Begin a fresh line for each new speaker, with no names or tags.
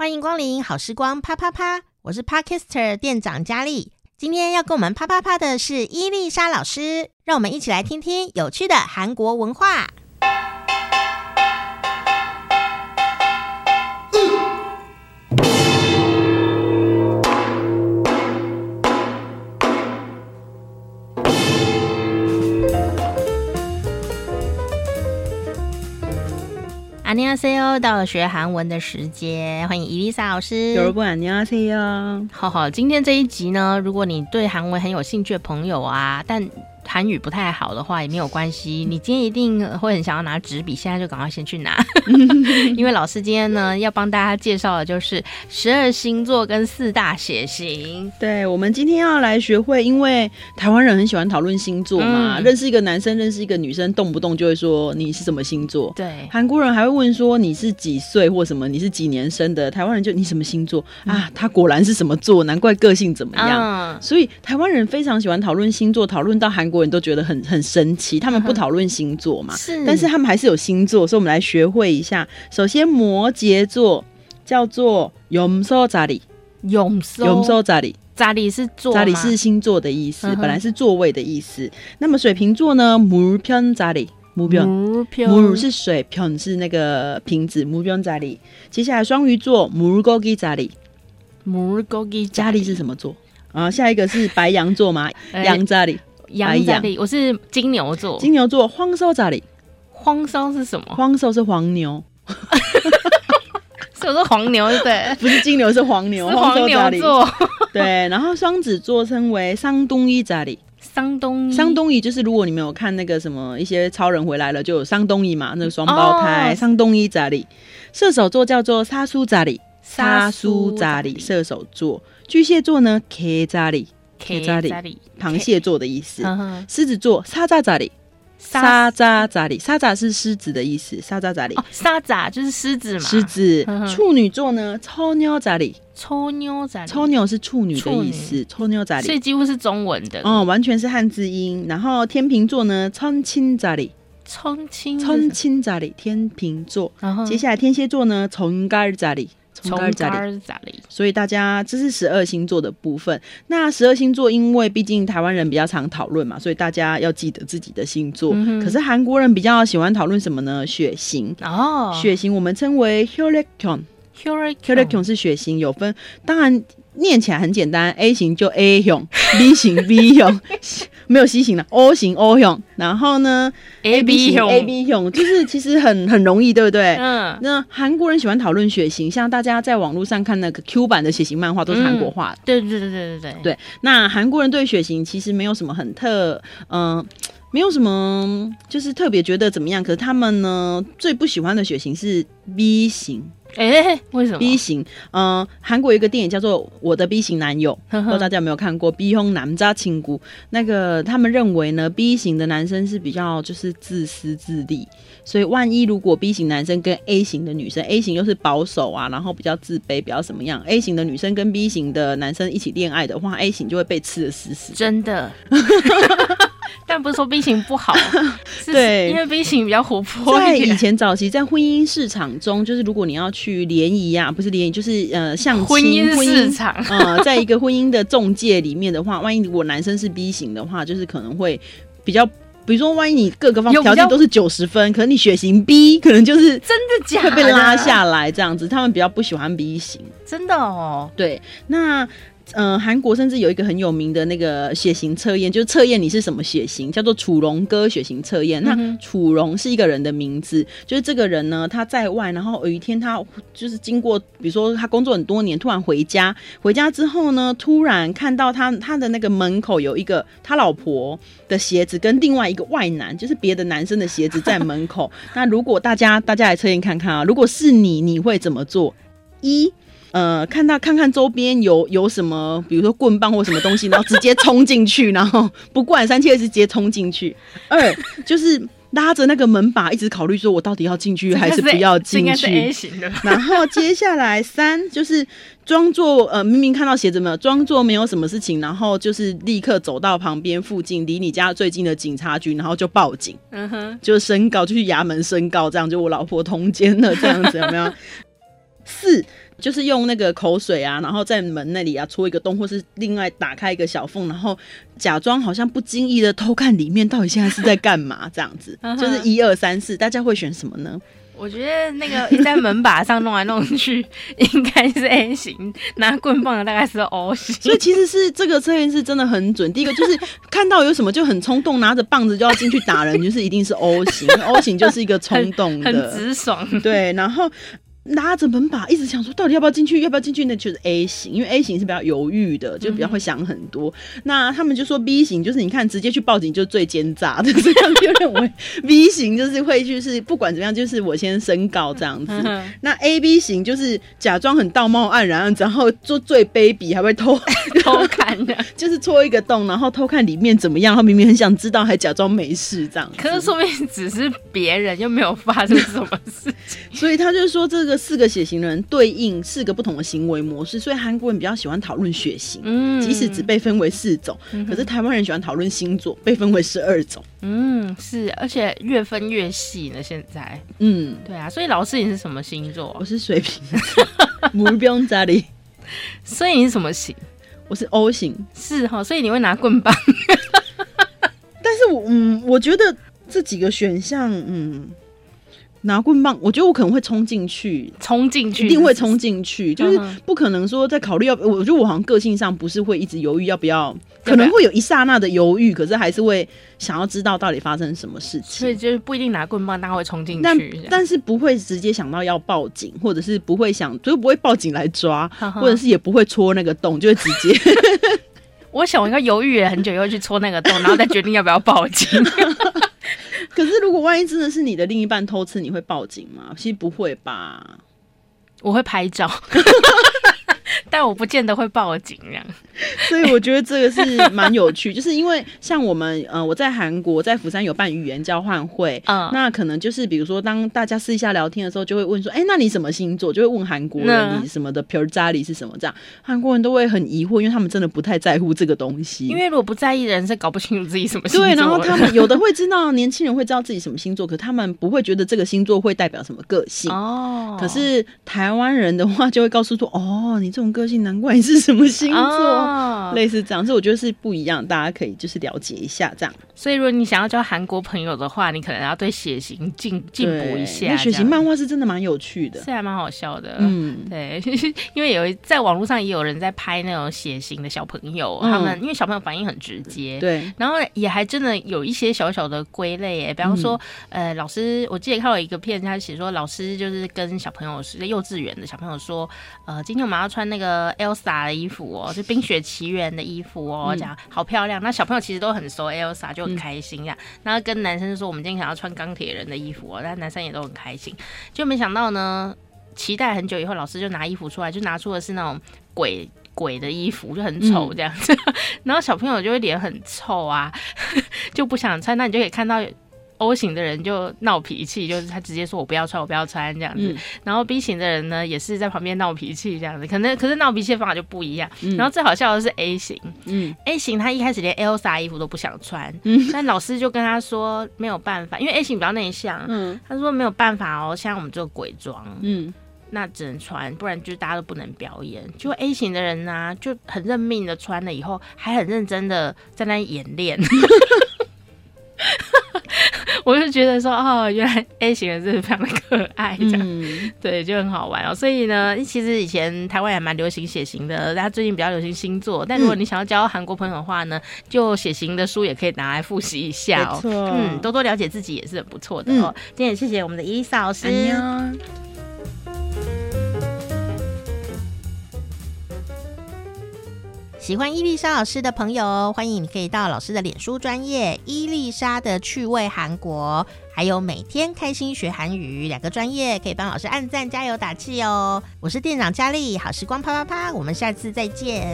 欢迎光临好时光啪啪啪，我是 Parkister 店长佳丽。今天要跟我们啪啪啪的是伊丽莎老师，让我们一起来听听有趣的韩国文化。 안녕하세요，到了学韩文的时间，欢迎伊丽莎老师。
여러분，안녕하세요。
好好，今天这一集呢，如果你对韩文很有兴趣的朋友啊，但 韩语不太好的话也没有关系，你今天一定会很想要拿纸笔，现在就赶快先去拿，因为老师今天呢要帮大家介绍的就是十二星座跟四大血型。
对，我们今天要来学会，因为台湾人很喜欢讨论星座嘛，嗯、认识一个男生，认识一个女生，动不动就会说你是什么星座。
对，
韩国人还会问说你是几岁或什么，你是几年生的？台湾人就你什么星座、嗯、啊？他果然是什么座，难怪个性怎么样。嗯、所以台湾人非常喜欢讨论星座，讨论到韩国人都觉得很很神奇，他们不讨论星座嘛，是，但是他们还是有星座，所以我们来学会一下。首先，摩羯座叫做永寿咋里，
永寿
永寿咋里。
咋里是座？
咋里是星座的意思，本来是座位的意思。那么水瓶座呢？木偏咋里？木偏木是水，瓶是那个瓶子。木偏咋里？接下来双鱼座木高基咋里？
木高基
咋里是什么座？啊，下一个是白羊座吗？羊咋里？
羊。在里，我是金牛座，
金牛座荒兽在里，
荒兽是什么？
荒兽是黄牛。
我说黄牛？对，不
是金牛是黄牛，
是黄牛座。
对，然后双子座称为桑东一咋里，
桑东
桑东一就是如果你没有看那个什么一些超人回来了，就有桑东一嘛，那个双胞胎。桑东一咋里。射手座叫做沙叔咋里，沙叔咋里？射手座。巨蟹座呢？K 咋里？K 扎里，螃蟹座的意思。狮子座沙扎扎里，沙扎扎里，沙扎是狮子的意思。沙扎扎里，
沙扎就是狮子嘛。
狮子。处女座呢？抽妞扎里，
抽妞扎里，
抽妞是处女的意思。抽妞扎里，
所以几乎是中文的。
哦，完全是汉字音。然后天秤座呢？冲亲扎里，
冲青，
冲亲扎里，天秤座。然后接下来天蝎座呢？从盖扎里。从哪里？里？所以大家，这是十二星座的部分。那十二星座，因为毕竟台湾人比较常讨论嘛，所以大家要记得自己的星座。可是韩国人比较喜欢讨论什么呢？血型哦，血型我们称为 h u r i c a n h u r i c a n 是血型，有分。当然，念起来很简单，A 型就 A 型，B 型 B 型，没有 C 型的 O 型 O 型，然后呢 A B 型 A B 型，就是其实很很容易，对不对？嗯。那韩国人喜欢讨论血型，像大家在网络上看那个 Q 版的血型漫画，都是韩国画的。
对对对对对对。
对，那韩国人对血型其实没有什么很特，嗯、呃，没有什么就是特别觉得怎么样。可是他们呢，最不喜欢的血型是 B 型。
哎、欸，为什么
B 型？嗯、呃，韩国有一个电影叫做《我的 B 型男友》，不知道大家有没有看过？B 型男渣亲姑，那个他们认为呢，B 型的男生是比较就是自私自利，所以万一如果 B 型男生跟 A 型的女生，A 型又是保守啊，然后比较自卑，比较什么样？A 型的女生跟 B 型的男生一起恋爱的话，A 型就会被吃的死死。
真的。但不是说 B 型不好，
对，
因为 B 型比较活泼。在
以前早期，在婚姻市场中，就是如果你要去联谊啊，不是联谊，就是呃相亲
婚姻市场，
呃，在一个婚姻的中介里面的话，万一我男生是 B 型的话，就是可能会比较，比如说万一你各个方条件都是九十分，可能你血型 B，可能就是
真的假的
会被拉下来这样子。他们比较不喜欢 B 型，
真的哦。
对，那。嗯、呃，韩国甚至有一个很有名的那个血型测验，就是测验你是什么血型，叫做楚龙哥血型测验。那楚龙是一个人的名字，就是这个人呢，他在外，然后有一天他就是经过，比如说他工作很多年，突然回家，回家之后呢，突然看到他他的那个门口有一个他老婆的鞋子跟另外一个外男，就是别的男生的鞋子在门口。那如果大家大家来测验看看啊，如果是你，你会怎么做？一呃，看到看看周边有有什么，比如说棍棒或什么东西，然后直接冲进去，然后不管三七二十一直接冲进去。二就是拉着那个门把，一直考虑说我到底要进去还是不要进去。然后接下来三就是装作呃明明看到鞋子没有，装作没有什么事情，然后就是立刻走到旁边附近离你家最近的警察局，然后就报警。嗯哼，就申告，就去衙门申告，这样就我老婆通奸了，这样子有没有？四就是用那个口水啊，然后在门那里啊戳一个洞，或是另外打开一个小缝，然后假装好像不经意的偷看里面到底现在是在干嘛，这样子，就是一二三四，大家会选什么呢？
我觉得那个一在门把上弄来弄去，应该是 A 型，拿棍棒的大概是 O 型。
所以其实是这个测验是真的很准。第一个就是看到有什么就很冲动，拿着棒子就要进去打人，就是一定是 O 型，O 型就是一个冲动的，
很直爽。
对，然后。拉着门把，一直想说到底要不要进去，要不要进去？那就是 A 型，因为 A 型是比较犹豫的，就比较会想很多。嗯、那他们就说 B 型，就是你看直接去报警就最奸诈的，所以他们就认为 B 型就是会就是不管怎么样，就是我先申告这样子。嗯、那 A B 型就是假装很道貌岸然，然后做最卑鄙，还会偷
偷看的，
就是戳一个洞，然后偷看里面怎么样。他明明很想知道，还假装没事这样。
可是说明只是别人，又没有发生什么事情，
所以他就说这个。这四个血型的人对应四个不同的行为模式，所以韩国人比较喜欢讨论血型，嗯，即使只被分为四种，嗯、可是台湾人喜欢讨论星座，被分为十二种，
嗯，是，而且越分越细呢。现在，
嗯，
对啊，所以老师你是什么星座？
我是水瓶，目标在哪里？
所以你是什么型？
我是 O 型，
是哈，所以你会拿棍棒，
但是我嗯，我觉得这几个选项，嗯。拿棍棒，我觉得我可能会冲进去，
冲进去，
一定会冲进去，就是不可能说在考虑要。我觉得我好像个性上不是会一直犹豫要不要，可能会有一刹那的犹豫，可是还是会想要知道到底发生什么事情。
所以就是不一定拿棍棒，大家会冲进去，
但但是不会直接想到要报警，或者是不会想，就不会报警来抓，或者是也不会戳那个洞，就会直接。
我想我应该犹豫了很久，又去戳那个洞，然后再决定要不要报警。
可是，如果万一真的是你的另一半偷吃，你会报警吗？其实不会吧，
我会拍照。但我不见得会报警这样，
所以我觉得这个是蛮有趣，就是因为像我们呃，我在韩国在釜山有办语言交换会，嗯，那可能就是比如说当大家私下聊天的时候，就会问说，哎、欸，那你什么星座？就会问韩国人你什么的，皮儿扎里是什么这样，韩国人都会很疑惑，因为他们真的不太在乎这个东西，
因为如果不在意的人是搞不清楚自己什么星座。
对，然后他们有的会知道，年轻人会知道自己什么星座，可他们不会觉得这个星座会代表什么个性哦。可是台湾人的话就会告诉说，哦，你这种。个性难怪你是什么星座，哦、类似这样，所以我觉得是不一样，大家可以就是了解一下这样。
所以如果你想要交韩国朋友的话，你可能要对血型进进补一下。
血型漫画是真的蛮有趣的，
是还蛮好笑的。嗯，对，因为有一在网络上也有人在拍那种血型的小朋友，嗯、他们因为小朋友反应很直接，
对，
然后也还真的有一些小小的归类，哎，比方说，嗯、呃，老师，我记得看到一个片，他写说老师就是跟小朋友是幼稚园的小朋友说，呃，今天我们要穿那个。呃，Elsa 的衣服哦，就《冰雪奇缘》的衣服哦，这样好漂亮。那小朋友其实都很熟 Elsa，就很开心呀。然后跟男生说，我们今天想要穿钢铁人的衣服哦，但男生也都很开心。就没想到呢，期待很久以后，老师就拿衣服出来，就拿出的是那种鬼鬼的衣服，就很丑这样子。然后小朋友就会脸很臭啊，就不想穿。那你就可以看到。O 型的人就闹脾气，就是他直接说我不要穿，我不要穿这样子。嗯、然后 B 型的人呢，也是在旁边闹脾气这样子。可能可是闹脾气的方法就不一样。嗯、然后最好笑的是 A 型，嗯，A 型他一开始连 Elsa 衣服都不想穿，嗯，但老师就跟他说没有办法，因为 A 型比较内向，嗯，他说没有办法哦，像我们这个鬼装，嗯，那只能穿，不然就大家都不能表演。就 A 型的人呢、啊，就很认命的穿了以后，还很认真的在那演练。我就觉得说，哦，原来 A 型人是非常的可爱，这样，嗯、对，就很好玩哦。所以呢，其实以前台湾也蛮流行血型的，大家最近比较流行星座。但如果你想要交韩国朋友的话呢，就血型的书也可以拿来复习一下哦。错嗯，多多了解自己也是很不错的哦。嗯、今天也谢谢我们的伊丽莎老师。喜欢伊丽莎老师的朋友，欢迎你可以到老师的脸书专业伊丽莎的趣味韩国，还有每天开心学韩语两个专业，可以帮老师按赞加油打气哦。我是店长佳丽，好时光啪啪啪，我们下次再见。